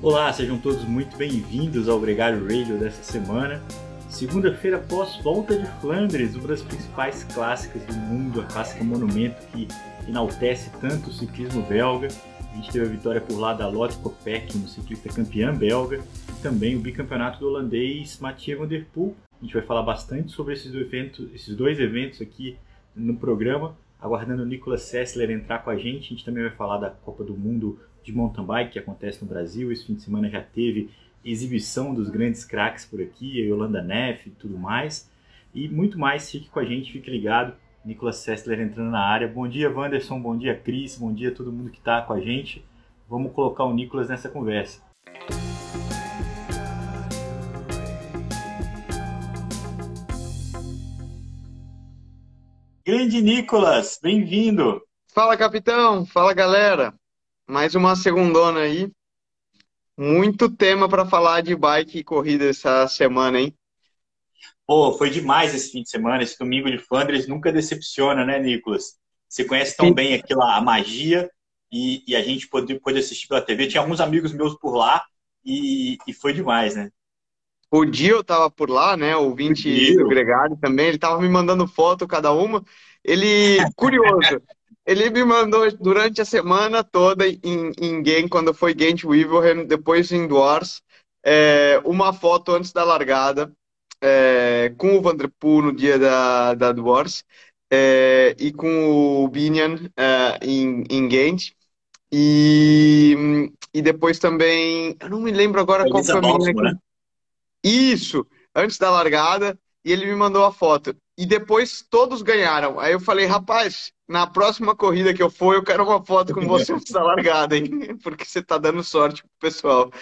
Olá, sejam todos muito bem-vindos ao Gregário Radio dessa semana. Segunda-feira após volta de Flandres, uma das principais clássicas do mundo, a clássica monumento que enaltece tanto o ciclismo belga. A gente teve a vitória por lá da Lotte Kopeck, no ciclista campeã belga, e também o bicampeonato do holandês Mathieu van der Poel. A gente vai falar bastante sobre esses dois eventos, esses dois eventos aqui no programa, aguardando o Nicolas Sessler entrar com a gente. A gente também vai falar da Copa do Mundo de mountain bike que acontece no Brasil. Esse fim de semana já teve exibição dos grandes craques por aqui, a Yolanda Neff e tudo mais. E muito mais, fique com a gente, fique ligado. Nicolas Sessler entrando na área. Bom dia, Wanderson. Bom dia, Cris. Bom dia a todo mundo que está com a gente. Vamos colocar o Nicolas nessa conversa. Grande Nicolas, bem-vindo. Fala, capitão. Fala, galera. Mais uma segundona aí. Muito tema para falar de bike e corrida essa semana, hein? Pô, foi demais esse fim de semana. Esse domingo de Flandres nunca decepciona, né, Nicolas? Você conhece tão Sim. bem aquela a magia e, e, a gente pôde, pôde assistir pela TV. Tinha alguns amigos meus por lá e, e foi demais, né? O Dio tava por lá, né? O 20 do Gregário também. Ele tava me mandando foto cada uma. Ele, curioso, ele me mandou durante a semana toda em, em game, quando foi Ghent Weaverham, depois em é, uma foto antes da largada, é, com o Vanderpool no dia da, da Dwars, é, e com o Binion é, em, em Ghent. E, e depois também, eu não me lembro agora qual foi a minha... Né? Isso, antes da largada, e ele me mandou a foto. E depois todos ganharam. Aí eu falei, rapaz, na próxima corrida que eu for, eu quero uma foto com você antes da largada, hein? Porque você tá dando sorte pro pessoal.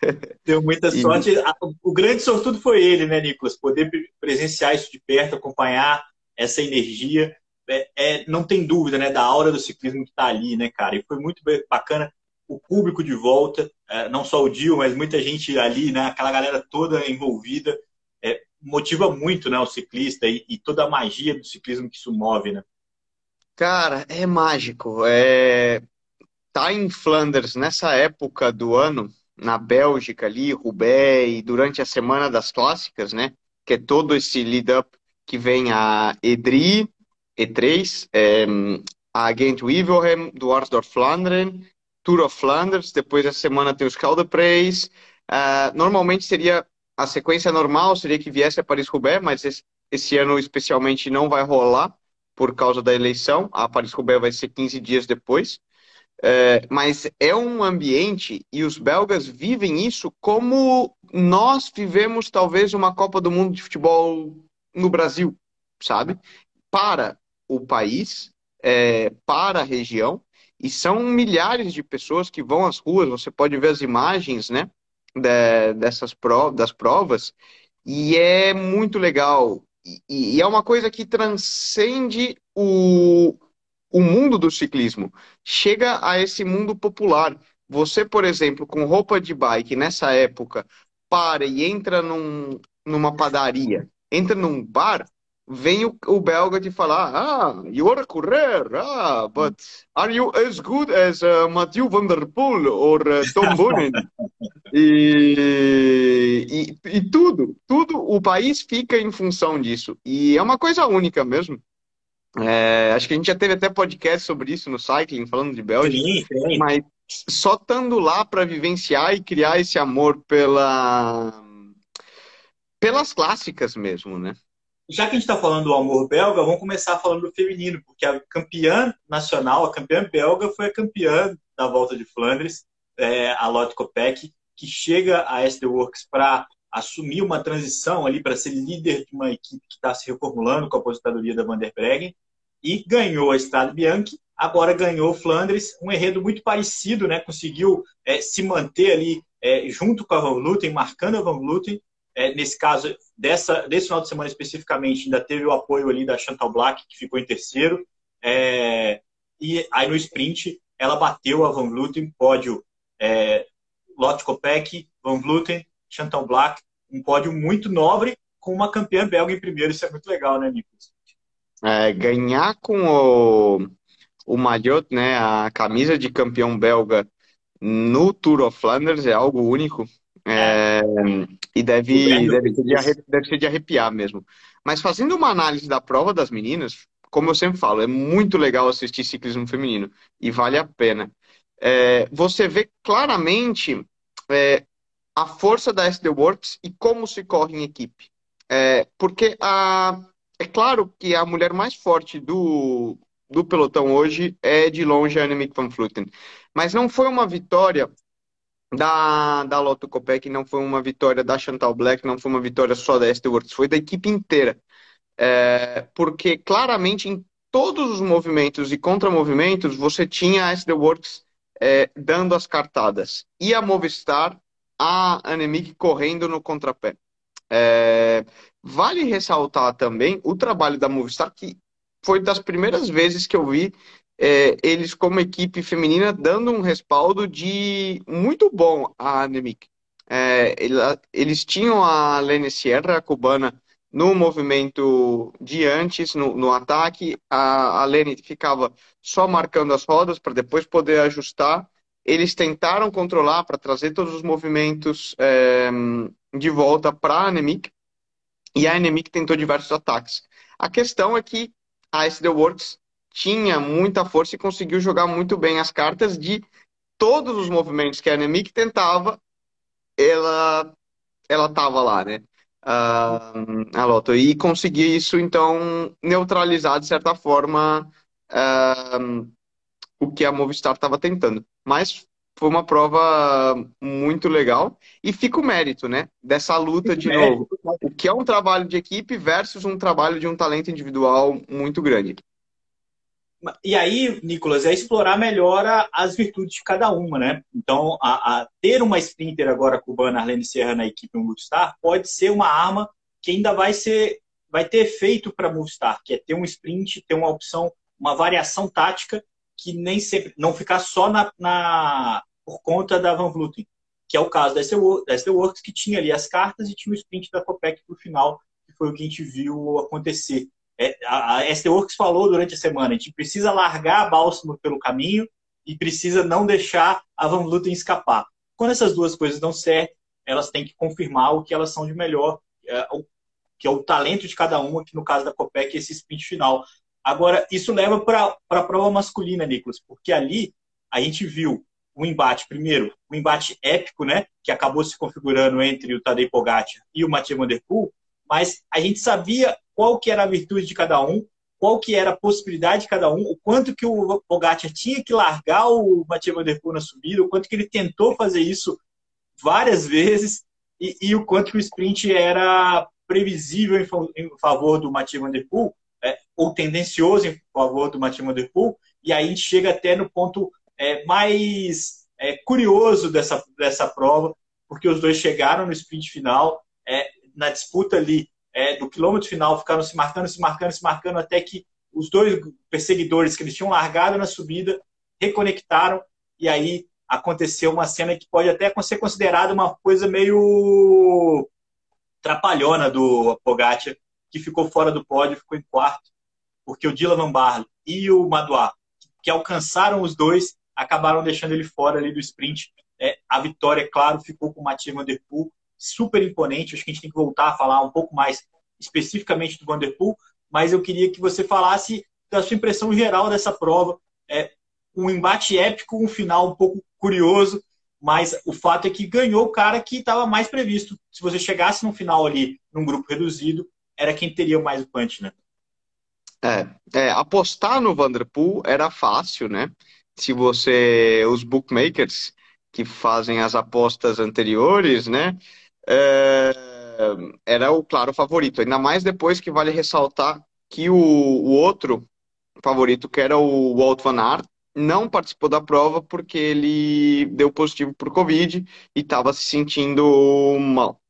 Deu muita sorte. E... O grande sortudo foi ele, né, Nicolas? Poder presenciar isso de perto, acompanhar essa energia. É, é, não tem dúvida, né, da aura do ciclismo que tá ali, né, cara? E foi muito bacana o público de volta, é, não só o Dio, mas muita gente ali, né, aquela galera toda envolvida. É, motiva muito, né, o ciclista e, e toda a magia do ciclismo que isso move, né? Cara, é mágico. É... Tá em Flanders nessa época do ano, na Bélgica ali, Roubaix, e durante a Semana das Clássicas, né? Que é todo esse lead-up que vem a Edri, E3, é, a Gent Wevelgem, Dwarsdorf Flanderen, Tour of Flanders, depois a semana tem os Caldepreis. Uh, normalmente seria, a sequência normal seria que viesse a Paris-Roubaix, mas esse, esse ano especialmente não vai rolar por causa da eleição. A Paris-Roubaix vai ser 15 dias depois. É, mas é um ambiente e os belgas vivem isso como nós vivemos talvez uma Copa do Mundo de futebol no Brasil, sabe? Para o país, é, para a região, e são milhares de pessoas que vão às ruas. Você pode ver as imagens, né? De, dessas provas, das provas, e é muito legal e, e é uma coisa que transcende o, o mundo do ciclismo. Chega a esse mundo popular. Você, por exemplo, com roupa de bike nessa época, para e entra num, numa padaria, entra num bar, vem o, o belga te falar, ah, you want to correr, ah, but are you as good as uh, Mathieu Van Der Poel or uh, Tom Boonen? e, e, e, tudo, tudo, o país fica em função disso. E é uma coisa única mesmo. É, acho que a gente já teve até podcast sobre isso no Cycling, falando de Bélgica. Sim, sim. Mas só estando lá para vivenciar e criar esse amor pela pelas clássicas mesmo, né? Já que a gente está falando do amor belga, vamos começar falando do feminino, porque a campeã nacional, a campeã belga, foi a campeã da Volta de Flandres, é, a Lotte Kopeck, que chega a SD Works para assumir uma transição ali, para ser líder de uma equipe que está se reformulando com a aposentadoria da Van der Breggen, e ganhou a Estrada Bianchi, agora ganhou Flandres, um enredo muito parecido, né? conseguiu é, se manter ali é, junto com a Van Vleuten, marcando a Van Vleuten, é, nesse caso, dessa, desse final de semana especificamente, ainda teve o apoio ali da Chantal Black, que ficou em terceiro. É, e aí no sprint, ela bateu a Van Vleuten, pódio é, Lotte Kopeck, Van Vleuten, Chantal Black, um pódio muito nobre, com uma campeã belga em primeiro. Isso é muito legal, né, Nicolas? É, ganhar com o, o Maillot, né, a camisa de campeão belga no Tour of Flanders, é algo único. É, e deve, deve, ser de, deve ser de arrepiar mesmo. Mas fazendo uma análise da prova das meninas, como eu sempre falo, é muito legal assistir ciclismo feminino e vale a pena. É, você vê claramente é, a força da SD Works e como se corre em equipe. É, porque a, é claro que a mulher mais forte do, do pelotão hoje é de longe a Annemiek van Vleuten. Mas não foi uma vitória da, da Lotto Copec, não foi uma vitória da Chantal Black, não foi uma vitória só da SD Works, foi da equipe inteira. É, porque claramente em todos os movimentos e contramovimentos você tinha a SD Works é, dando as cartadas. E a Movistar, a Annemiek correndo no contrapé. É, vale ressaltar também o trabalho da Movistar, que foi das primeiras vezes que eu vi é, eles como equipe feminina dando um respaldo de muito bom à Annemiek. É, eles tinham a Lene Sierra, a cubana, no movimento de antes, no, no ataque. A, a Lene ficava só marcando as rodas para depois poder ajustar. Eles tentaram controlar para trazer todos os movimentos é, de volta para a Annemiek. E a Annemiek tentou diversos ataques. A questão é que a SD Works tinha muita força e conseguiu jogar muito bem as cartas de todos os movimentos que a Annemiek tentava, ela ela estava lá, né? Uh, a Lotto. E conseguir isso, então, neutralizar, de certa forma, uh, o que a Movistar estava tentando. Mas foi uma prova muito legal e fica o mérito, né? Dessa luta de novo. O que é um trabalho de equipe versus um trabalho de um talento individual muito grande. E aí, Nicolas, é explorar melhor as virtudes de cada uma, né? Então, a, a ter uma sprinter agora cubana, Arlene Serra, na equipe Movistar, pode ser uma arma que ainda vai ser, vai ter efeito para Movistar, que é ter um sprint, ter uma opção, uma variação tática que nem sempre, não ficar só na, na por conta da Van Vluten, que é o caso da SD Works, que tinha ali as cartas e tinha o sprint da Copec para o final, que foi o que a gente viu acontecer. É, a, a SD Works falou durante a semana, a gente precisa largar a Bálsamo pelo caminho e precisa não deixar a Van Vluten escapar. Quando essas duas coisas dão certo, elas têm que confirmar o que elas são de melhor, é, que é o talento de cada uma, que no caso da Copec esse sprint final. Agora, isso leva para a prova masculina, Nicolas, porque ali a gente viu o embate, primeiro, o embate épico, né, que acabou se configurando entre o Tadej Pogacar e o Mathieu Van Der Poel, mas a gente sabia qual que era a virtude de cada um, qual que era a possibilidade de cada um, o quanto que o Pogacar tinha que largar o Mathieu Van Der Poel na subida, o quanto que ele tentou fazer isso várias vezes e, e o quanto que o sprint era previsível em, favor do Mathieu Van Der Poel, é, ou tendencioso em favor do Mathieu Van Der Poel, e aí a gente chega até no ponto é, mais é, curioso dessa, dessa prova, porque os dois chegaram no sprint final, é, na disputa ali é, do quilômetro final, ficaram se marcando, se marcando, se marcando, até que os dois perseguidores que eles tinham largado na subida reconectaram, e aí aconteceu uma cena que pode até ser considerada uma coisa meio trapalhona do Pogacar, que ficou fora do pódio, ficou em quarto, porque o Dylan Van e o Madouas, que alcançaram os dois, acabaram deixando ele fora ali do sprint. É, a vitória, claro, ficou com o Mathieu Van Der Poel, super imponente. Acho que a gente tem que voltar a falar um pouco mais especificamente do Van Der Poel, mas eu queria que você falasse da sua impressão geral dessa prova. É um embate épico, um final um pouco curioso, mas o fato é que ganhou o cara que estava mais previsto. Se você chegasse no final ali, num grupo reduzido, era quem teria mais o punch, né? É, é, apostar no Vanderpool era fácil, né? Se você, os bookmakers que fazem as apostas anteriores, né? É, era o claro favorito. Ainda mais depois que vale ressaltar que o, o outro favorito, que era o Walt Van Aert, não participou da prova porque ele deu positivo por Covid e estava se sentindo mal.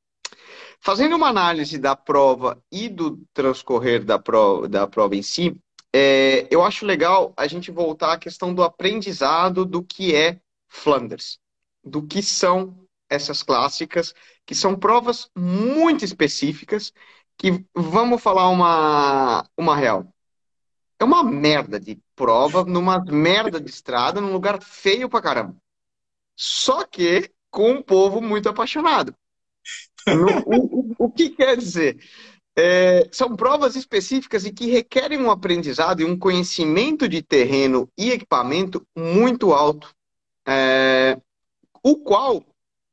Fazendo uma análise da prova e do transcorrer da prova, da prova em si, é, eu acho legal a gente voltar à questão do aprendizado do que é Flanders, do que são essas clássicas, que são provas muito específicas, que vamos falar uma, uma real. É uma merda de prova, numa merda de estrada, num lugar feio pra caramba. só que com um povo muito apaixonado. No, o, o, que quer dizer? É, são provas específicas e que requerem um aprendizado e um conhecimento de terreno e equipamento muito alto, é, o qual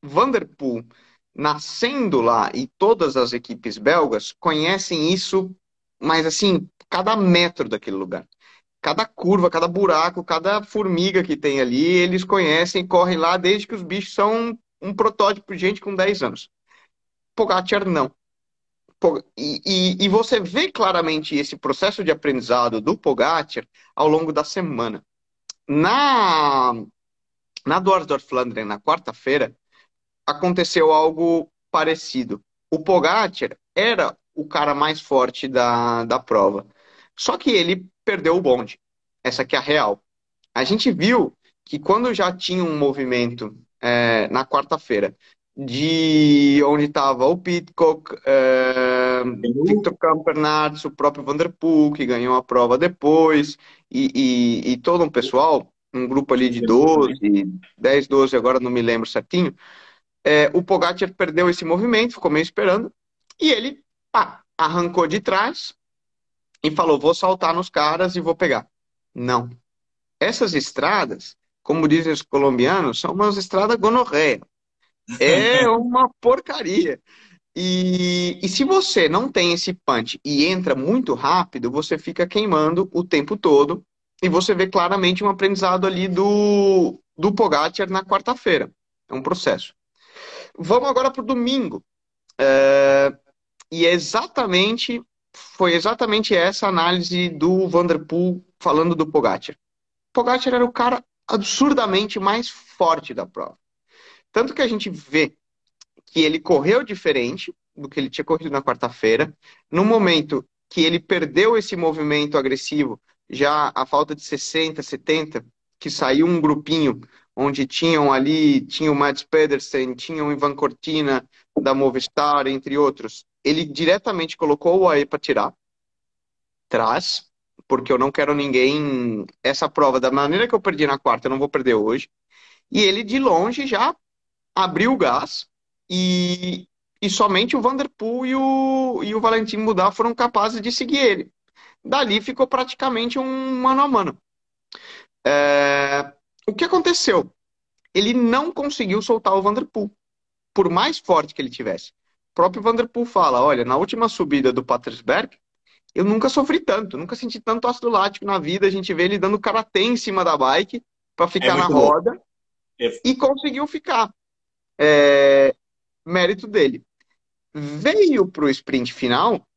Vanderpool, nascendo lá, e todas as equipes belgas conhecem isso, mas assim, cada metro daquele lugar. Cada curva, cada buraco, cada formiga que tem ali, eles conhecem, correm lá desde que os bichos são um protótipo de gente com 10 anos. Pogacar não. E, e, e, você vê claramente esse processo de aprendizado do Pogacar ao longo da semana. Na, na Dwarsdorf Flandern, na quarta-feira, aconteceu algo parecido. O Pogacar era o cara mais forte da, da prova. Só que ele perdeu o bonde. Essa aqui é a real. A gente viu que quando já tinha um movimento é, na quarta-feira de onde estava o Pitcock, é, Victor Kampernarts, o próprio Vanderpool, que ganhou a prova depois, e, e, e, todo um pessoal, um grupo ali de 12, 10, 12, agora não me lembro certinho, é, o Pogacar perdeu esse movimento, ficou meio esperando, e ele pá, arrancou de trás e falou, vou saltar nos caras e vou pegar. Não. Essas estradas, como dizem os colombianos, são umas estradas gonorreia. É uma porcaria. E, e, se você não tem esse punch e entra muito rápido, você fica queimando o tempo todo e você vê claramente um aprendizado ali do, do Pogacar na quarta-feira. É um processo. Vamos agora para o domingo. É, e é exatamente foi exatamente essa análise do Vanderpool falando do Pogacar. Pogacar era o cara absurdamente mais forte da prova. Tanto que a gente vê que ele correu diferente do que ele tinha corrido na quarta-feira. No momento que ele perdeu esse movimento agressivo, já a falta de 60, 70, que saiu um grupinho onde tinham ali, tinha o Mads Pedersen, tinha o Ivan Cortina da Movistar, entre outros. Ele diretamente colocou o AE para tirar, traz, porque eu não quero ninguém. Essa prova, da maneira que eu perdi na quarta, eu não vou perder hoje. E ele, de longe, já abriu o gás e, e somente o Vanderpool e o, e o Valentim Mudar foram capazes de seguir ele. Dali ficou praticamente um mano a mano. É... O que aconteceu? Ele não conseguiu soltar o Vanderpool, por mais forte que ele tivesse. O próprio Vanderpool fala: olha, na última subida do Patersberg, eu nunca sofri tanto, nunca senti tanto ácido lático na vida. A gente vê ele dando karatê em cima da bike para ficar é na roda é. e conseguiu ficar é, mérito dele. Veio para o sprint final,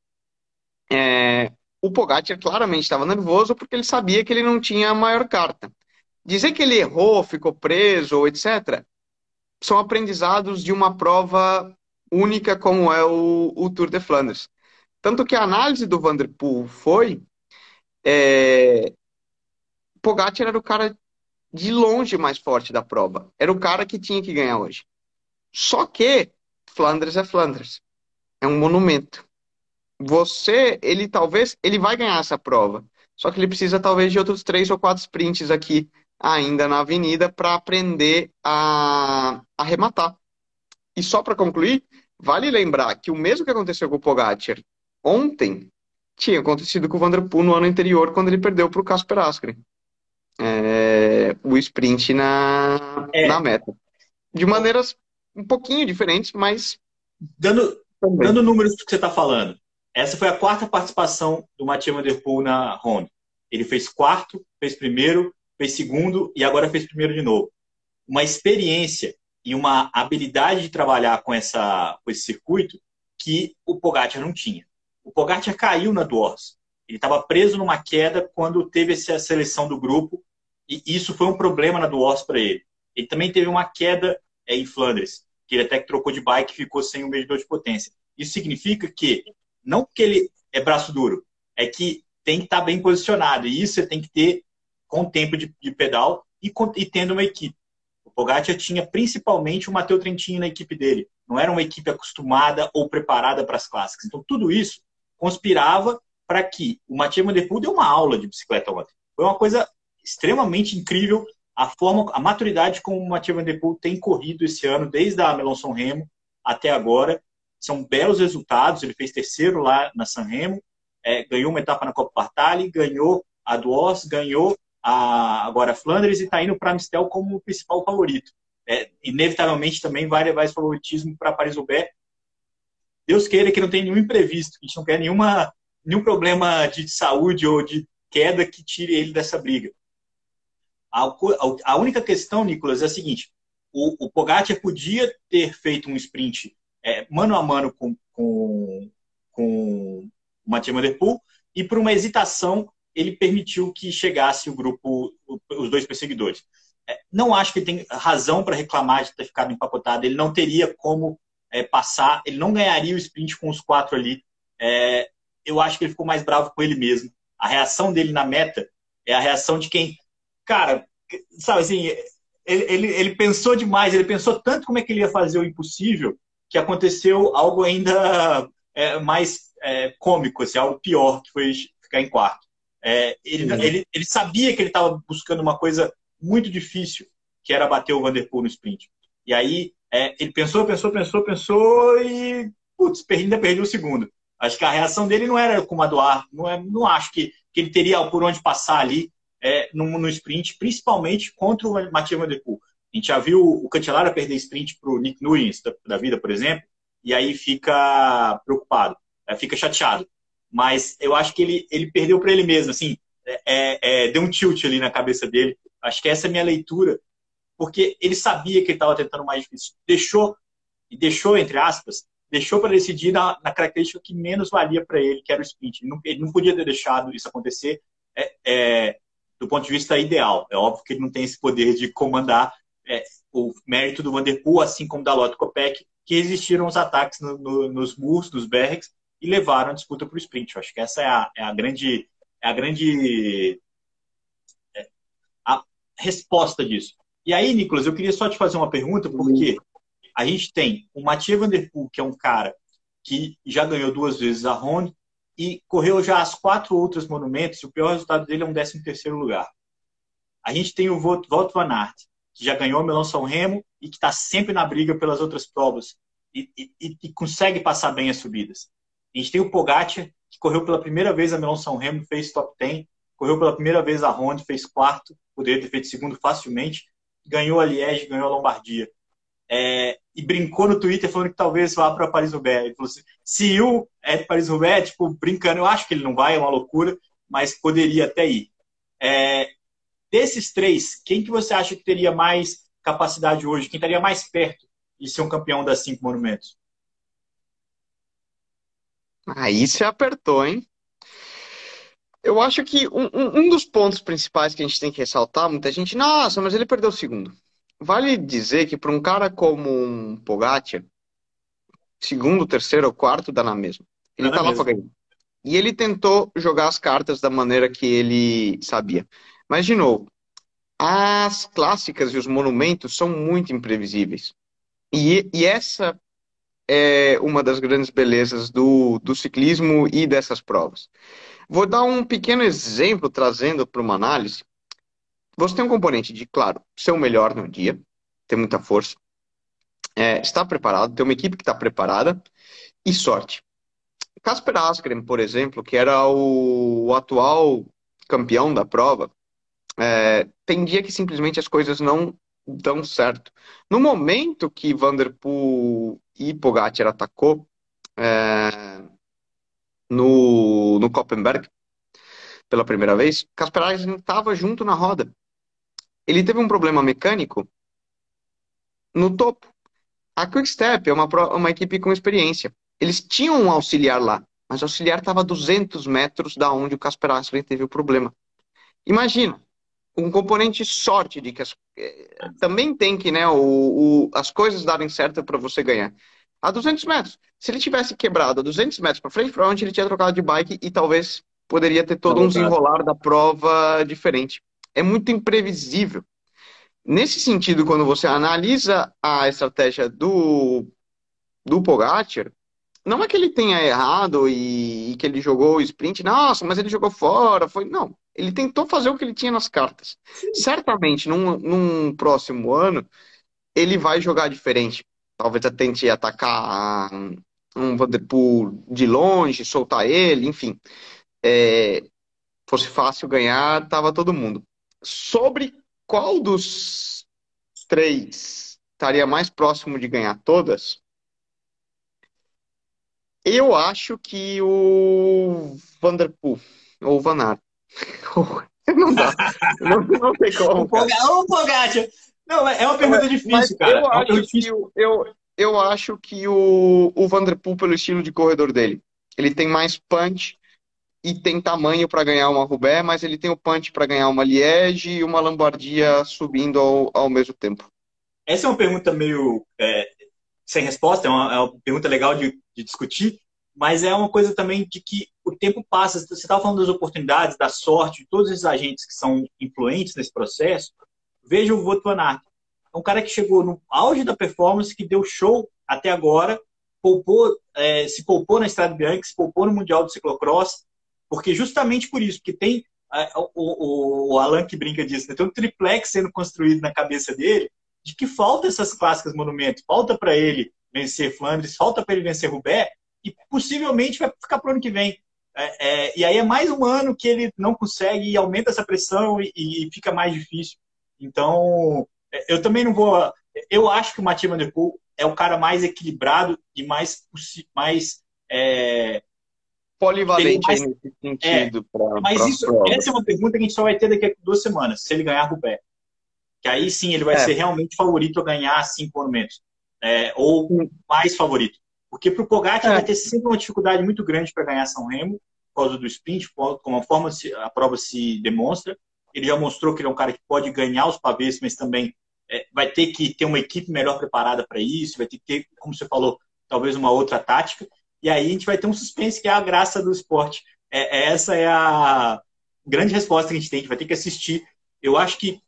é, o Pogacar claramente estava nervoso porque ele sabia que ele não tinha a maior carta. Dizer que ele errou, ficou preso, etc., são aprendizados de uma prova única como é o, o Tour de Flandres. Tanto que a análise do Vanderpool foi é, Pogacar era o cara de longe mais forte da prova. Era o cara que tinha que ganhar hoje. Só que Flandres é Flandres. É um monumento. Você, ele talvez, ele vai ganhar essa prova. Só que ele precisa talvez de outros três ou quatro sprints aqui ainda na avenida para aprender a arrematar. E só para concluir, vale lembrar que o mesmo que aconteceu com o Pogacar ontem tinha acontecido com o Vanderpool no ano anterior quando ele perdeu para o Casper Asgreen. É, o sprint na, é. na meta. De maneiras um pouquinho diferentes, mas. Dando, dando números do que você está falando. Essa foi a quarta participação do Mathieu Van Der Poel na Honda. Ele fez quarto, fez primeiro, fez segundo e agora fez primeiro de novo. Uma experiência e uma habilidade de trabalhar com, essa, com esse circuito que o Pogacar não tinha. O Pogacar caiu na Dwarfs. Ele estava preso numa queda quando teve essa seleção do grupo e isso foi um problema na Dwarfs para ele. Ele também teve uma queda é, em Flandres que ele até que trocou de bike e ficou sem o medidor de potência. Isso significa que, não porque ele é braço duro, é que tem que estar tá bem posicionado. E isso você tem que ter com tempo de, de pedal e, com, e, tendo uma equipe. O Pogacar tinha principalmente o Matteo Trentini na equipe dele. Não era uma equipe acostumada ou preparada para as clássicas. Então, tudo isso conspirava para que o Mathieu Van Der Poel deu uma aula de bicicleta ontem. Foi uma coisa extremamente incrível a forma, a maturidade como o Mathieu Van Der Poel tem corrido esse ano, desde a Melonson Remo até agora. São belos resultados. Ele fez terceiro lá na San Remo, é, ganhou uma etapa na Copa Bartali, ganhou a Duos, ganhou a, agora Flandres está indo para a Mistel como o principal favorito. É, inevitavelmente também vai levar esse favoritismo para Paris-Roubaix. Deus queira que não tenha nenhum imprevisto, que a gente não quer nenhuma, nenhum problema de saúde ou de queda que tire ele dessa briga. A, a única questão, Nicolas, é a seguinte: o, o Pogacar podia ter feito um sprint é, mano a mano com, com, com o Mathieu Van Der Poel e por uma hesitação ele permitiu que chegasse o grupo, os dois perseguidores. É, não acho que ele tem razão para reclamar de ter ficado empacotado. Ele não teria como é, passar, ele não ganharia o sprint com os quatro ali. É, eu acho que ele ficou mais bravo com ele mesmo. A reação dele na meta é a reação de quem, cara, sabe assim, ele, ele, ele pensou demais, ele pensou tanto como é que ele ia fazer o impossível, que aconteceu algo ainda é, mais é, cômico, assim, algo pior, que foi ficar em quarto. É, ele, ele, ele, sabia que ele estava buscando uma coisa muito difícil, que era bater o Vanderpool no sprint. E aí é, ele pensou, pensou, pensou, pensou e putz, ainda perdeu o segundo. Acho que a reação dele não era como a do Ar. Não, é, não acho que, que ele teria por onde passar ali é, no, no sprint, principalmente contra o Mathieu Van Der Poel. A gente já viu o Cantelara perder sprint para o Nick Nunes da, da, vida, por exemplo, e aí fica preocupado, é, fica chateado. Mas eu acho que ele, ele perdeu para ele mesmo, assim, é, é, é, deu um tilt ali na cabeça dele. Acho que essa é a minha leitura, porque ele sabia que ele estava tentando mais difícil. Deixou, e deixou, entre aspas, deixou para decidir na, na, característica que menos valia para ele, que era o sprint. Ele não, ele não, podia ter deixado isso acontecer é, é, do ponto de vista ideal. É óbvio que ele não tem esse poder de comandar é, o mérito do Vanderpool, assim como da Lotto Copec, que existiram os ataques no, no, nos muros, nos bergs, e levaram a disputa para o sprint. Eu acho que essa é a, é a grande, é a grande é, a resposta disso. E aí, Nicolas, eu queria só te fazer uma pergunta, porque a gente tem o Mathieu Van Der Poel, que é um cara que já ganhou duas vezes a Ronde e correu já as quatro outras monumentos, e o pior resultado dele é um 13 terceiro lugar. A gente tem o Wout Van Aert, que já ganhou o Melão São Remo e que está sempre na briga pelas outras provas e, e, e, consegue passar bem as subidas. A gente tem o Pogacar, que correu pela primeira vez a Melão São Remo, fez top 10, correu pela primeira vez a Ronde, fez quarto, poderia ter feito segundo facilmente, ganhou a Liège, ganhou a Lombardia. É, e brincou no Twitter falando que talvez vá para Paris-Roubaix. Ele falou assim, se o é Paris-Roubaix, tipo, brincando, eu acho que ele não vai, é uma loucura, mas poderia até ir. É, desses três, quem que você acha que teria mais capacidade hoje? Quem estaria mais perto de ser um campeão das cinco monumentos? Aí se apertou, hein? Eu acho que um, um, dos pontos principais que a gente tem que ressaltar, muita gente, nossa, mas ele perdeu o segundo. Vale dizer que para um cara como um Pogacar, segundo, terceiro ou quarto dá na mesma. Ele tá lá para ganhar. E ele tentou jogar as cartas da maneira que ele sabia. Mas, de novo, as clássicas e os monumentos são muito imprevisíveis. E, e essa é uma das grandes belezas do, do ciclismo e dessas provas. Vou dar um pequeno exemplo trazendo para uma análise. Você tem um componente de, claro, ser o melhor no dia, ter muita força, é, estar preparado, ter uma equipe que está preparada e sorte. Casper Asgren, por exemplo, que era o, atual campeão da prova, é, tem dia que simplesmente as coisas não dão certo. No momento que Vanderpool e Pogacar atacou é, no, no Koppenberg pela primeira vez, Kasper Eisen estava junto na roda. Ele teve um problema mecânico no topo. A Quickstep é uma, uma equipe com experiência. Eles tinham um auxiliar lá, mas o auxiliar estava a 200 metros da onde o Kasper teve o problema. Imagina, um componente sorte de que as, eh, também tem que né, o, o as coisas darem certo para você ganhar. A 200 metros. Se ele tivesse quebrado a 200 metros para frente, provavelmente ele tinha trocado de bike e talvez poderia ter todo um desenrolar da prova diferente. É muito imprevisível. Nesse sentido, quando você analisa a estratégia do, do Pogacar, não é que ele tenha errado e, e que ele jogou o sprint, nossa, mas ele jogou fora, foi não Ele tentou fazer o que ele tinha nas cartas. Certamente, num, num próximo ano, ele vai jogar diferente. Talvez tente atacar um Vanderpool de longe, soltar ele, enfim. É, fosse fácil ganhar, tava todo mundo. Sobre qual dos três estaria mais próximo de ganhar todas, eu acho que o Vanderpool ou o Van Aert. não dá. não, não tem como. O Pogacar. Não, é uma pergunta é, difícil, cara. Eu, é acho difícil. Que eu, eu acho que o, o Vanderpool, pelo estilo de corredor dele, ele tem mais punch e tem tamanho para ganhar uma Roubaix, mas ele tem o punch para ganhar uma Liège e uma Lombardia subindo ao, ao mesmo tempo. Essa é uma pergunta meio é, sem resposta, é uma, é uma pergunta legal de, de, discutir, mas é uma coisa também de que o tempo passa. Você estava falando das oportunidades, da sorte, de todos esses agentes que são influentes nesse processo. Veja o Voto Van Aert. É um cara que chegou no auge da performance, que deu show até agora, poupou, é, se poupou na Estrada Bianca, se poupou no Mundial do Ciclocross, porque justamente por isso, porque tem é, o, o, Alan que brinca disso, né? tem um triplex sendo construído na cabeça dele, de que falta essas clássicas monumentos, falta para ele vencer Flandres, falta para ele vencer Roubaix, e possivelmente vai ficar para o ano que vem. É, é, e aí é mais um ano que ele não consegue e aumenta essa pressão e, e fica mais difícil. Então, é, eu também não vou. Eu acho que o Mathieu Van Der Poel é o cara mais equilibrado e mais, mais é, polivalente mais, nesse sentido. É, pra, mas pra isso, essa é uma pergunta que a gente só vai ter daqui a duas semanas, se ele ganhar Roubaix. Que aí sim ele vai é. ser realmente favorito a ganhar cinco monumentos. É, ou mais favorito. Porque para o Pogacar é. vai ter sempre uma dificuldade muito grande para ganhar São Remo, por causa do sprint, como a forma a prova se demonstra. Ele já mostrou que ele é um cara que pode ganhar os pavês, mas também é, vai ter que ter uma equipe melhor preparada para isso, vai ter que ter, como você falou, talvez uma outra tática. E aí a gente vai ter um suspense que é a graça do esporte. É, é essa é a grande resposta que a gente tem. A gente vai ter que assistir. Eu acho que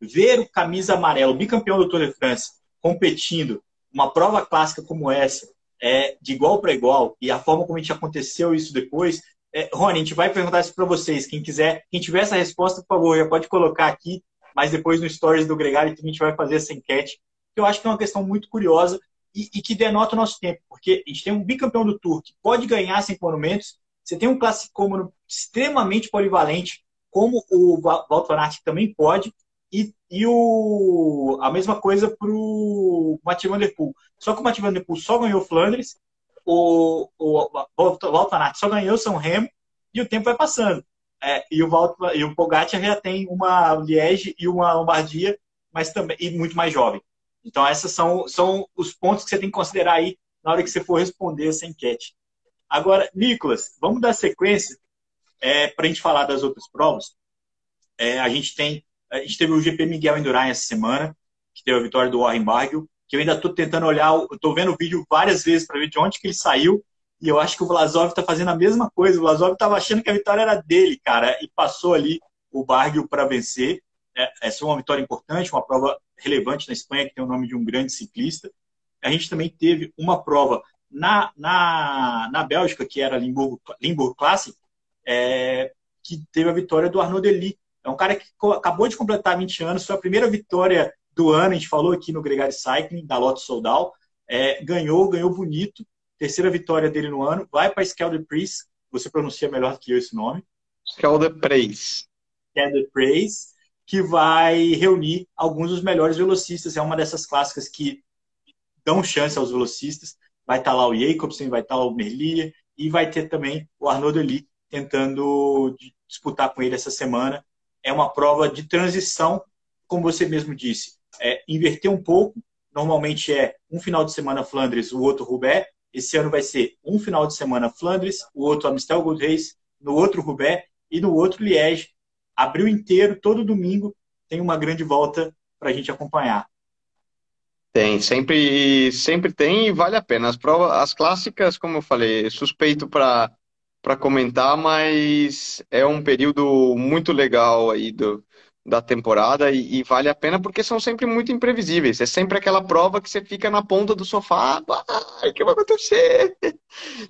ver o camisa amarelo, bicampeão do Tour de France, competindo uma prova clássica como essa, é, de igual para igual, e a forma como a gente aconteceu isso depois. É, Rony, a gente vai perguntar isso para vocês. Quem quiser, quem tiver essa resposta, por favor, já pode colocar aqui mas depois no Stories do Gregário a gente vai fazer essa enquete, que eu acho que é uma questão muito curiosa e, e, que denota o nosso tempo, porque a gente tem um bicampeão do Tour que pode ganhar sem monumentos, você tem um classicômano extremamente polivalente, como o Walter Van também pode, e, e o, a mesma coisa para o Mathieu Van Der Poel. Só que o Mathieu Van Der Poel só ganhou Flandres, o, o, o Walter só ganhou São Remo, e o tempo vai passando. É, e o Valtteri, e o Pogacar já tem uma Liège e uma Lombardia, mas também e muito mais jovem. Então esses são, são os pontos que você tem que considerar aí na hora que você for responder essa enquete. Agora, Nicolas, vamos dar sequência é, para a gente falar das outras provas. É, a gente tem, a gente teve o GP Miguel Indurain essa semana, que teve a vitória do Warren Barguil, que eu ainda estou tentando olhar, estou vendo o vídeo várias vezes para ver de onde que ele saiu, e eu acho que o Vlasov está fazendo a mesma coisa. O Vlasov estava achando que a vitória era dele, cara, e passou ali o Barguil para vencer. É, essa é uma vitória importante, uma prova relevante na Espanha, que tem o nome de um grande ciclista. A gente também teve uma prova na, na, na Bélgica, que era Limburgo, Limburgo Classic, é, que teve a vitória do Arnaud Delis. É um cara que acabou de completar 20 anos, foi a primeira vitória do ano, a gente falou aqui no Gregário Cycling, da Lotto Soldal. É, ganhou, ganhou bonito terceira vitória dele no ano, vai para Skelder Priest, você pronuncia melhor que eu esse nome. Skelder Priest. Skelder Priest, que vai reunir alguns dos melhores velocistas. É uma dessas clássicas que dão chance aos velocistas. Vai estar tá lá o Jacobsen, vai estar tá lá o Merlier e vai ter também o Arnaud Delis tentando disputar com ele essa semana. É uma prova de transição, como você mesmo disse. É, inverter um pouco, normalmente é um final de semana Flandres, o outro Roubaix, esse ano vai ser um final de semana Flandres, o outro Amstel Gold Race, no outro Roubaix e no outro Liège. Abril inteiro, todo domingo, tem uma grande volta para a gente acompanhar. Tem, sempre, sempre tem e vale a pena. As provas, as clássicas, como eu falei, suspeito para para comentar, mas é um período muito legal aí do, da temporada e, e, vale a pena porque são sempre muito imprevisíveis. É sempre aquela prova que você fica na ponta do sofá, o que vai acontecer?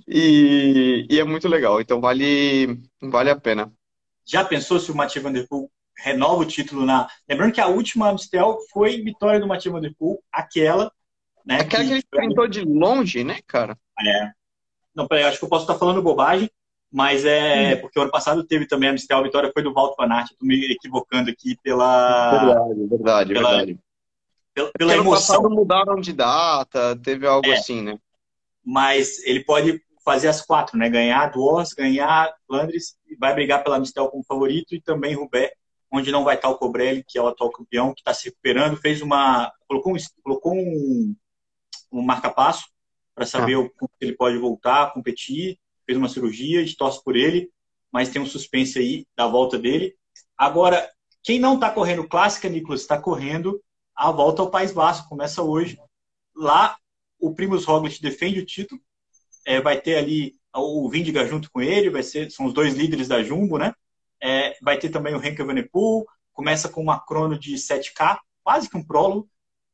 E, e, é muito legal, então vale, vale a pena. Já pensou se o Mathieu Van Der Poel renova o título na. Lembrando que a última Amstel foi vitória do Mathieu Van Der Poel, aquela. Né, aquela que, que ele enfrentou de longe, né, cara? É. Não, peraí, acho que eu posso estar falando bobagem, mas é hum. porque o ano passado teve também a Amstel, a vitória foi do Walter Van Aert, estou me equivocando aqui pela. Verdade, verdade, pela... verdade. Pela, pela emoção. mudaram de data, teve algo é. assim, né? Mas ele pode fazer as quatro, né? Ganhar Duors, ganhar Flandres, vai brigar pela Mistel como favorito e também Roubaix, onde não vai estar o Cobrelli, que é o atual campeão, que está se recuperando, fez uma colocou um, colocou um, um marca-passo para saber ah. o, ele pode voltar a competir, fez uma cirurgia, torce por ele, mas tem um suspense aí da volta dele. Agora, quem não está correndo clássica, Nicolas, está correndo a volta ao País Basco, começa hoje. Lá, o Primus Roglic defende o título, é, vai ter ali o Vindiga junto com ele, vai ser, são os dois líderes da Jumbo, né? É, vai ter também o Henke Vanepoel, começa com uma crono de 7K, quase que um prólogo,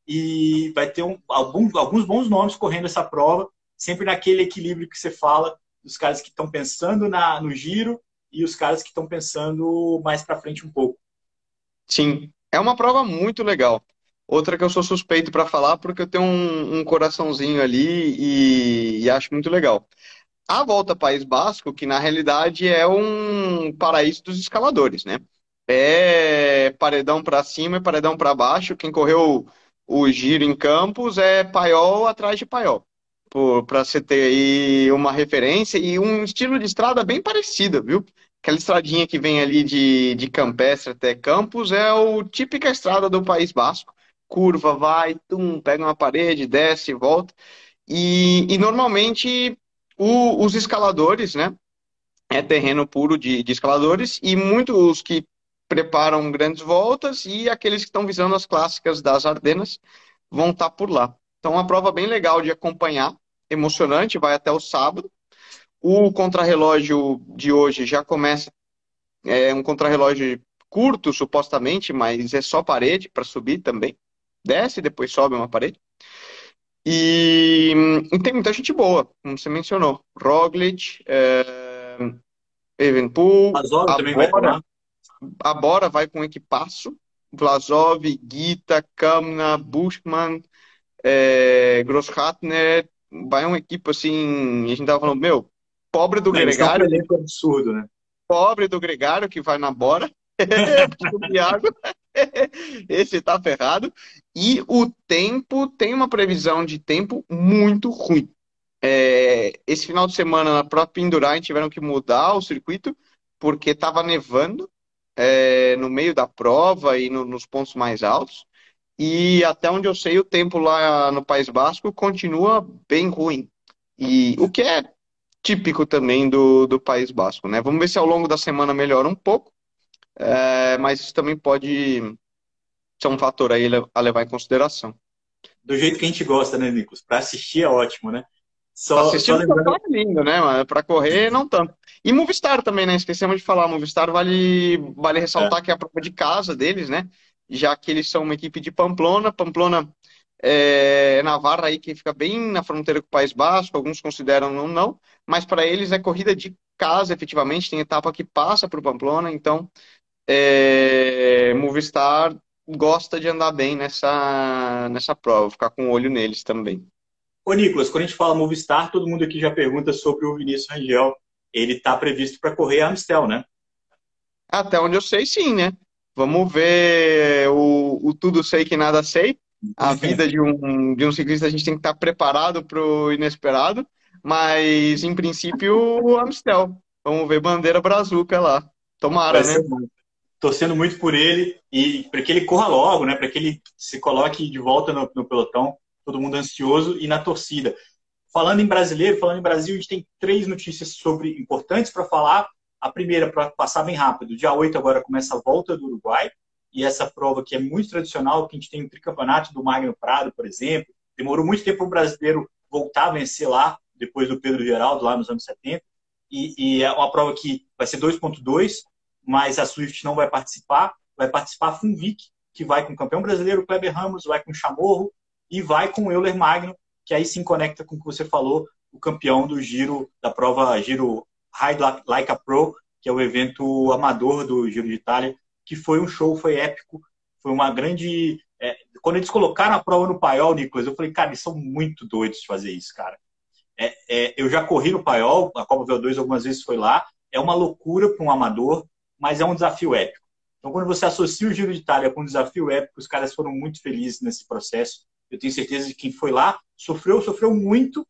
e vai ter um, alguns bons nomes correndo essa prova, sempre naquele equilíbrio que você fala, dos caras que estão pensando na, no giro e os caras que estão pensando mais para frente um pouco. Sim, é uma prova muito legal. Outra que eu sou suspeito para falar porque eu tenho um, um coraçãozinho ali e, e, acho muito legal. A Volta País Basco, que na realidade é um paraíso dos escaladores, né? É paredão para cima e paredão para baixo. Quem correu o giro em Campos é paiol atrás de paiol. Para você ter aí uma referência e um estilo de estrada bem parecido, viu? Aquela estradinha que vem ali de, de Campestre até Campos é o típica estrada do País Basco curva, vai, tum, pega uma parede, desce, volta. E, e normalmente o, os escaladores, né? É terreno puro de, de escaladores e muitos que preparam grandes voltas e aqueles que estão visando as clássicas das Ardenas vão estar tá por lá. Então, uma prova bem legal de acompanhar, emocionante, vai até o sábado. O contrarrelógio de hoje já começa, é um contrarrelógio curto, supostamente, mas é só parede para subir também desce, depois sobe uma parede. E, e tem muita gente boa, como você mencionou. Roglic, é, Evenpool, Abora, Abora vai com equipaço. Vlasov, Gita, Kamna, Bushman, é, Vai uma equipe assim, a gente tava falando, meu, pobre do Não, Gregário. É um absurdo, né? Pobre do Gregário que vai na Bora. Esse tá ferrado. E o tempo tem uma previsão de tempo muito ruim. É, esse final de semana, na própria Indurain, tiveram que mudar o circuito porque estava nevando é, no meio da prova e no, nos pontos mais altos. E até onde eu sei, o tempo lá no País Basco continua bem ruim. E o que é típico também do, do País Basco, né? Vamos ver se ao longo da semana melhora um pouco. É, mas isso também pode ser um fator aí a levar em consideração. Do jeito que a gente gosta, né, Nicolas? Para assistir é ótimo, né? Só, assistir só lembrando... é lindo, né, mano? Para correr, não tanto. E Movistar também, né? Esquecemos de falar. Movistar vale, vale ressaltar é. que é a prova de casa deles, né? Já que eles são uma equipe de Pamplona. Pamplona é Navarra aí que fica bem na fronteira com o País Basco. Alguns consideram não, não. Mas para eles é corrida de casa, efetivamente. Tem etapa que passa para o Pamplona. Então, é, Movistar gosta de andar bem nessa, nessa prova, ficar com o olho neles também. Ô, Nicolas, quando a gente fala Movistar, todo mundo aqui já pergunta sobre o Vinícius Rangel. Ele está previsto para correr a Amstel, né? Até onde eu sei, sim, né? Vamos ver o, o tudo sei que nada sei. A vida de um, de um ciclista a gente tem que estar preparado para o inesperado. Mas, em princípio, o Amstel. Vamos ver bandeira brazuca lá. Tomara, né? torcendo muito por ele e para que ele corra logo, né? Para que ele se coloque de volta no, no, pelotão, todo mundo ansioso e na torcida. Falando em brasileiro, falando em Brasil, a gente tem três notícias sobre importantes para falar. A primeira, para passar bem rápido, dia 8 agora começa a volta do Uruguai, e essa prova que é muito tradicional, que a gente tem o tricampeonato do Magno Prado, por exemplo. Demorou muito tempo para o brasileiro voltar a vencer lá, depois do Pedro Geraldo, lá nos anos 70. E, e é uma prova que vai ser 2.2, mas a Swift não vai participar. Vai participar a Funvic, que vai com o campeão brasileiro Kleber Ramos, vai com o Chamorro e vai com o Euler Magno, que aí sim conecta com o que você falou, o campeão do giro, da prova Giro Ride Like a Pro, que é o evento amador do Giro de Itália, que foi um show, foi épico, foi uma grande. É, quando eles colocaram a prova no paiol, Nicolas, eu falei, cara, eles são muito doidos de fazer isso, cara. É, é, eu já corri no paiol, a Copa VO2 algumas vezes foi lá, é uma loucura para um amador, mas é um desafio épico. Então, quando você associa o Giro de Itália com um desafio épico, os caras foram muito felizes nesse processo. Eu tenho certeza de que quem foi lá sofreu, sofreu muito,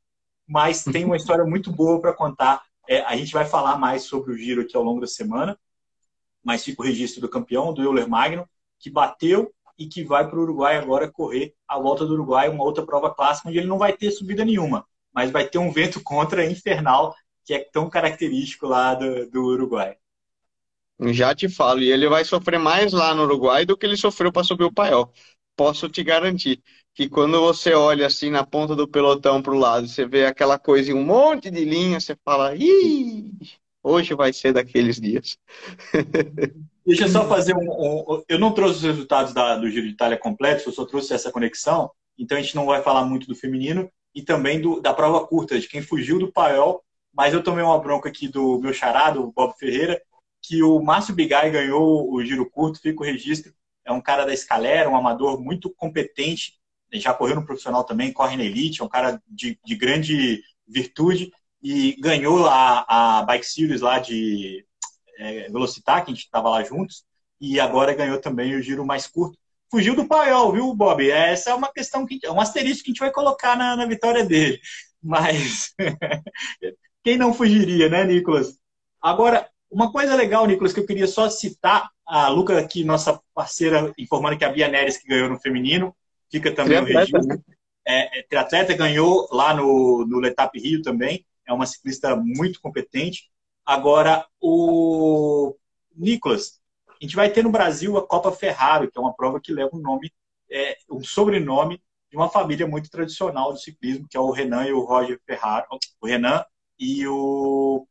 mas tem uma história muito boa para contar. É, a gente vai falar mais sobre o Giro aqui ao longo da semana, mas fica o registro do campeão, do Euler Magno, que bateu e que vai para o Uruguai agora correr a volta do Uruguai, uma outra prova clássica, onde ele não vai ter subida nenhuma, mas vai ter um vento contra infernal, que é tão característico lá do, do Uruguai. Já te falo, e ele vai sofrer mais lá no Uruguai do que ele sofreu para subir o paiol. Posso te garantir que quando você olha assim na ponta do pelotão para o lado, você vê aquela coisa em um monte de linha, você fala, ih, hoje vai ser daqueles dias. Deixa eu só fazer um, um, Eu não trouxe os resultados da, do Giro de Itália completos, eu só trouxe essa conexão, então a gente não vai falar muito do feminino e também do, da prova curta, de quem fugiu do paiol, mas eu tomei uma bronca aqui do meu charado, o Bob Ferreira, que o Márcio Bigai ganhou o giro curto, fica o registro. É um cara da escalera, um amador muito competente, já correu no profissional também, corre na elite, é um cara de, de grande virtude e ganhou a, a Bike Series lá de é, Velocitar, que a gente estava lá juntos, e agora ganhou também o giro mais curto. Fugiu do paiol, viu, Bob? Essa é uma questão, que, é um asterisco que a gente vai colocar na, na vitória dele. Mas quem não fugiria, né, Nicolas? Agora, uma coisa legal, Nicolas, que eu queria só citar, a Luca aqui, nossa parceira, informando que a Bia Neres que ganhou no feminino, fica também o registro. Né? É, é, triatleta ganhou lá no, no Letap Rio também, é uma ciclista muito competente. Agora, o Nicolas, a gente vai ter no Brasil a Copa Ferrari, que é uma prova que leva um nome, é, um sobrenome de uma família muito tradicional do ciclismo, que é o Renan e o Roger Ferraro, o Renan e o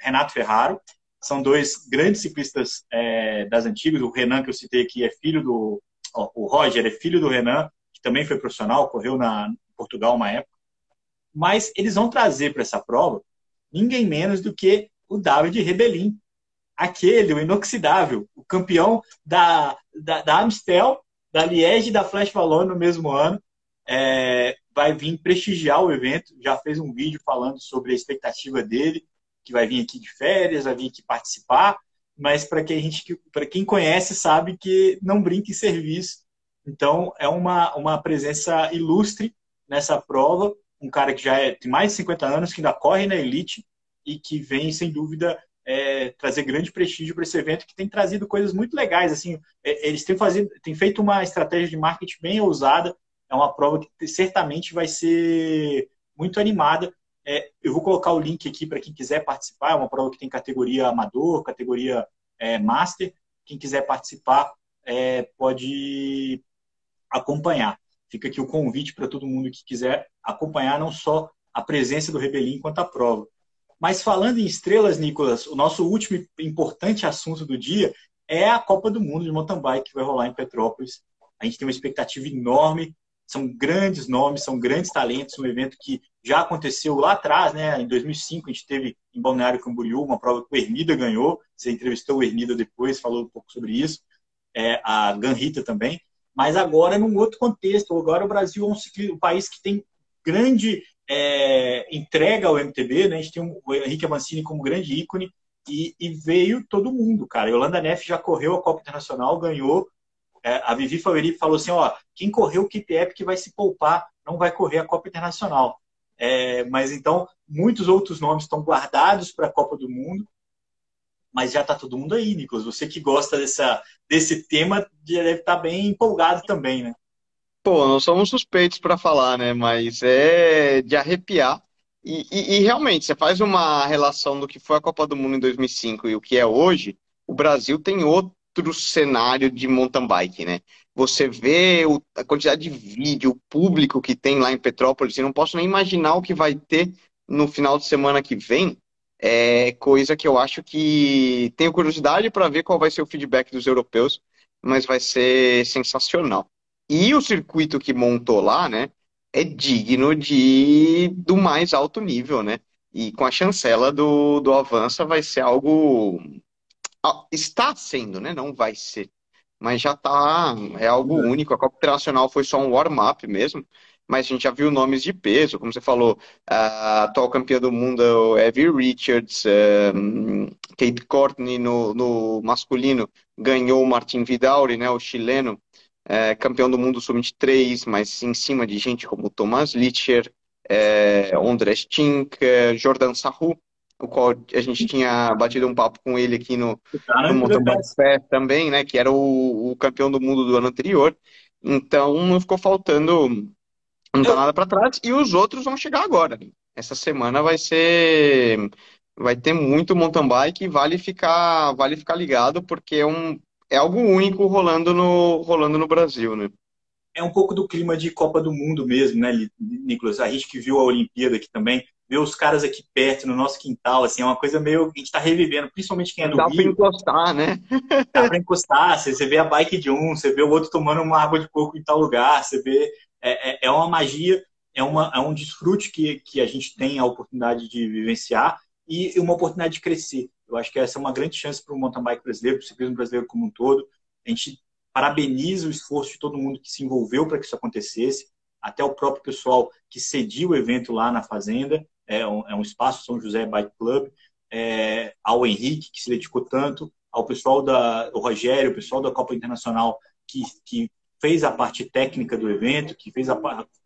Renato Ferraro são dois grandes ciclistas é, das antigas. O Renan, que eu citei aqui, é filho do. Ó, o Roger é filho do Renan, que também foi profissional, correu na Portugal uma época. Mas eles vão trazer para essa prova ninguém menos do que o David Rebelin, aquele, o inoxidável, o campeão da, da, da Amstel, da Liège e da Flash Valor no mesmo ano. É, vai vir prestigiar o evento, já fez um vídeo falando sobre a expectativa dele, que vai vir aqui de férias, vai vir aqui participar, mas para quem, gente, quem conhece sabe que não brinca em serviço. Então, é uma, uma presença ilustre nessa prova, um cara que já é, tem mais de 50 anos, que ainda corre na elite e que vem, sem dúvida, é, trazer grande prestígio para esse evento, que tem trazido coisas muito legais. Assim, é, eles têm, fazido, têm feito uma estratégia de marketing bem ousada, é uma prova que certamente vai ser muito animada é, eu vou colocar o link aqui para quem quiser participar. É uma prova que tem categoria amador, categoria é, master. Quem quiser participar é, pode acompanhar. Fica aqui o convite para todo mundo que quiser acompanhar não só a presença do Rebelinho quanto a prova. Mas falando em estrelas, Nicolas, o nosso último importante assunto do dia é a Copa do Mundo de mountain bike que vai rolar em Petrópolis. A gente tem uma expectativa enorme são grandes nomes, são grandes talentos, um evento que já aconteceu lá atrás, né? Em 2005 a gente teve em Balneário Camboriú uma prova que o Ermida ganhou. Você entrevistou o Ermida depois, falou um pouco sobre isso. É, a Ganrita também. Mas agora num outro contexto. Agora o Brasil é um, um país que tem grande é, entrega ao MTB, né? A gente tem o Henrique Avancini como grande ícone e, e veio todo mundo, cara. A Yolanda Neff já correu a Copa Internacional, ganhou é, a Vivi Faveri falou assim, ó, quem correu o Keep Epic vai se poupar, não vai correr a Copa Internacional. É, mas então, muitos outros nomes estão guardados para a Copa do Mundo, mas já está todo mundo aí, Nicolas. Você que gosta dessa, desse tema já deve estar tá bem empolgado também, né? Pô, não somos suspeitos para falar, né? Mas é de arrepiar. E, e, e, realmente, você faz uma relação do que foi a Copa do Mundo em 2005 e o que é hoje, o Brasil tem outro outro cenário de mountain bike, né? Você vê o, a quantidade de vídeo, público que tem lá em Petrópolis, eu não posso nem imaginar o que vai ter no final de semana que vem. É coisa que eu acho que tenho curiosidade para ver qual vai ser o feedback dos europeus, mas vai ser sensacional. E o circuito que montou lá, né, é digno de do mais alto nível, né? E com a chancela do, do Avança vai ser algo. Está sendo, né? Não vai ser. Mas já está. É algo único. A Copa Internacional foi só um warm-up mesmo mas a gente já viu nomes de peso, como você falou, a atual campeã do mundo é Evie Richards, um, Kate Courtney no, no, masculino ganhou o Martin Vidauri, né, o chileno, é, campeão do mundo sub-23, mas em cima de gente como Thomas Licher, é, Andrés Tink, é, Jordan Sahu, o qual a gente tinha batido um papo com ele aqui no, no Mountain Bike também, né, que era o, o campeão do mundo do ano anterior. Então não ficou faltando não tá nada para trás e os outros vão chegar agora. Essa semana vai ser vai ter muito mountain bike e vale ficar vale ficar ligado porque é um é algo único rolando no rolando no Brasil, né? É um pouco do clima de Copa do Mundo mesmo, né, Nicolas? A gente que viu a Olimpíada aqui também, ver os caras aqui perto, no nosso quintal, assim, é uma coisa meio. A gente tá revivendo, principalmente quem é do Dá Rio. Dá pra encostar, né? Dá pra encostar, você, você vê a bike de um, você vê o outro tomando uma água de coco em tal lugar, você vê é, é, é uma magia, é, uma, é um desfrute que, que a gente tem a oportunidade de vivenciar e uma oportunidade de crescer. Eu acho que essa é uma grande chance para o mountain bike brasileiro, para o ciclismo brasileiro como um todo. A gente parabeniza o esforço de todo mundo que se envolveu para que isso acontecesse, até o próprio pessoal que cediu o evento lá na Fazenda, é um, é um espaço São José Bike Club, é, ao Henrique, que se dedicou tanto, ao pessoal da, do Rogério, o pessoal da Copa Internacional, que, que fez a parte técnica do evento, que fez a,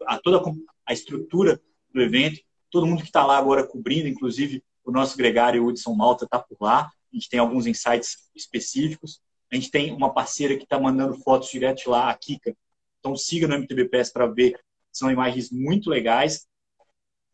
a toda a estrutura do evento. Todo mundo que está lá agora cobrindo, inclusive o nosso gregário Hudson Malta está por lá. A gente tem alguns insights específicos. A gente tem uma parceira que está mandando fotos direto lá, a Kika. Então siga no MTBPS para ver. São imagens muito legais.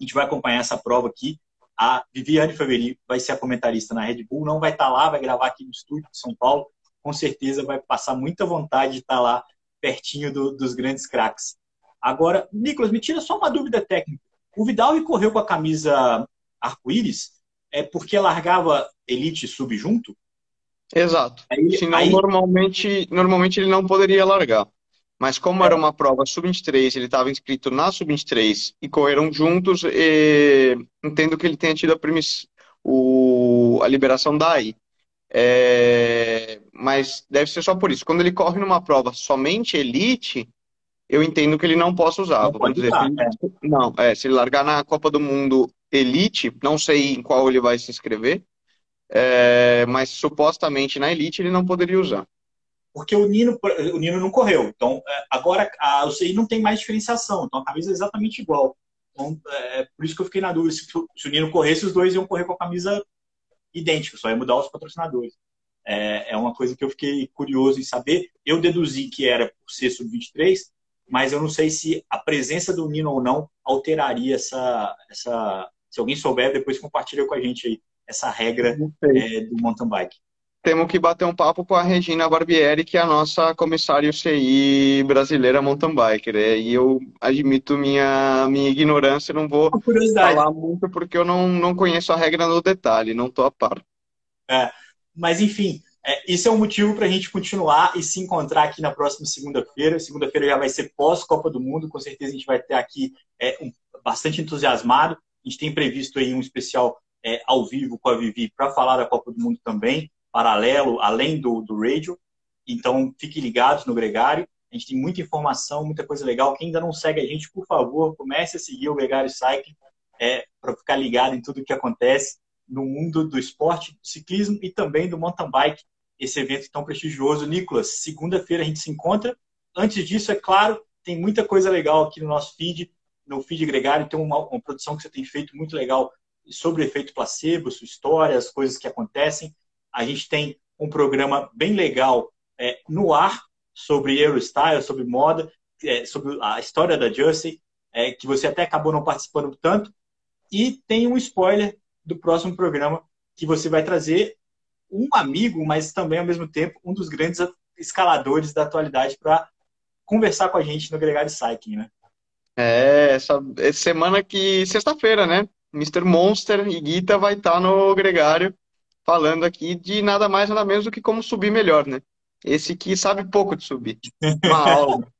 A gente vai acompanhar essa prova aqui. A Viviane Faveri vai ser a comentarista na Red Bull. Não vai estar tá lá, vai gravar aqui no estúdio de São Paulo. Com certeza vai passar muita vontade de estar tá lá pertinho do, dos grandes craques. Agora, Nicolas, me tira só uma dúvida técnica. O Vidal correu com a camisa arco-íris é porque largava Elite Sub junto? Exato. Aí, Senão, aí... normalmente, normalmente ele não poderia largar. Mas como é. era uma prova sub-23, ele estava inscrito na sub-23 e correram juntos, e... entendo que ele tenha tido a, primis... o... a liberação daí. É, mas deve ser só por isso. Quando ele corre numa prova somente elite, eu entendo que ele não possa usar. Não, Vamos dizer, usar, ele... é. não é, se ele largar na Copa do Mundo elite, não sei em qual ele vai se inscrever, é, mas supostamente na elite ele não poderia usar. Porque o Nino, o Nino não correu. Então, é, agora a UCI não tem mais diferenciação. Então, a camisa é exatamente igual. Então, é por isso que eu fiquei na dúvida. Se, se o Nino corresse, os dois iam correr com a camisa idêntico, só ia mudar os patrocinadores. É, é uma coisa que eu fiquei curioso em saber. Eu deduzi que era por ser sub-23, mas eu não sei se a presença do Nino ou não alteraria essa, essa. Se alguém souber, depois compartilha com a gente aí essa regra é, do mountain bike temos que bater um papo com a Regina Barbieri, que é a nossa comissária UCI brasileira mountain biker. Né? E eu admito minha, minha ignorância, não vou falar muito porque eu não, não conheço a regra no detalhe, não estou a par. É, mas enfim, é, isso é um motivo para a gente continuar e se encontrar aqui na próxima segunda-feira. Segunda-feira já vai ser pós-Copa do Mundo, com certeza a gente vai ter aqui é, um, bastante entusiasmado. A gente tem previsto aí um especial é, ao vivo com a Vivi para falar da Copa do Mundo também paralelo, além do, do radio. Então, fiquem ligados no Gregário. A gente tem muita informação, muita coisa legal. Quem ainda não segue a gente, por favor, comece a seguir o Gregário Cycling é, para ficar ligado em tudo que acontece no mundo do esporte, do ciclismo e também do mountain bike, esse evento tão prestigioso. Nicolas, segunda-feira a gente se encontra. Antes disso, é claro, tem muita coisa legal aqui no nosso feed, no feed Gregário. Tem uma, uma produção que você tem feito muito legal sobre efeito placebo, sua história, as coisas que acontecem. A gente tem um programa bem legal é, no ar sobre Eurostyle, sobre moda, é, sobre a história da Jersey, é, que você até acabou não participando tanto. E tem um spoiler do próximo programa que você vai trazer um amigo, mas também ao mesmo tempo um dos grandes escaladores da atualidade para conversar com a gente no Gregário Cycling, né? É, essa, semana que sexta-feira, né? Mr. Monster e Guita vai estar tá no Gregário falando aqui de nada mais nada menos do que como subir melhor, né? Esse que sabe pouco de subir. Uma aula.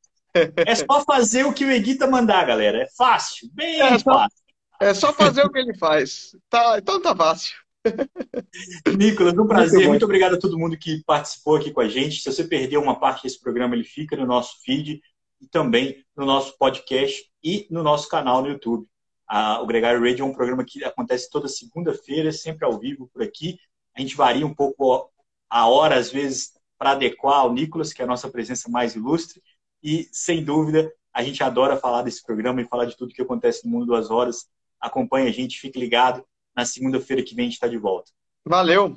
É só fazer o que o Eguita mandar, galera. É fácil, bem é, fácil. É só fazer o que ele faz. Tá, então tá fácil. Nicolas, um prazer. Muito, Muito, obrigado a todo mundo que participou aqui com a gente. Se você perdeu uma parte desse programa, ele fica no nosso feed e também no nosso podcast e no nosso canal no YouTube. o Gregário Radio é um programa que acontece toda segunda-feira, sempre ao vivo por aqui. A gente varia um pouco a hora, às vezes, para adequar ao Nicolas, que é a nossa presença mais ilustre. E, sem dúvida, a gente adora falar desse programa e falar de tudo que acontece no mundo das horas. Acompanhe a gente, fique ligado. Na segunda-feira que vem a gente está de volta. Valeu!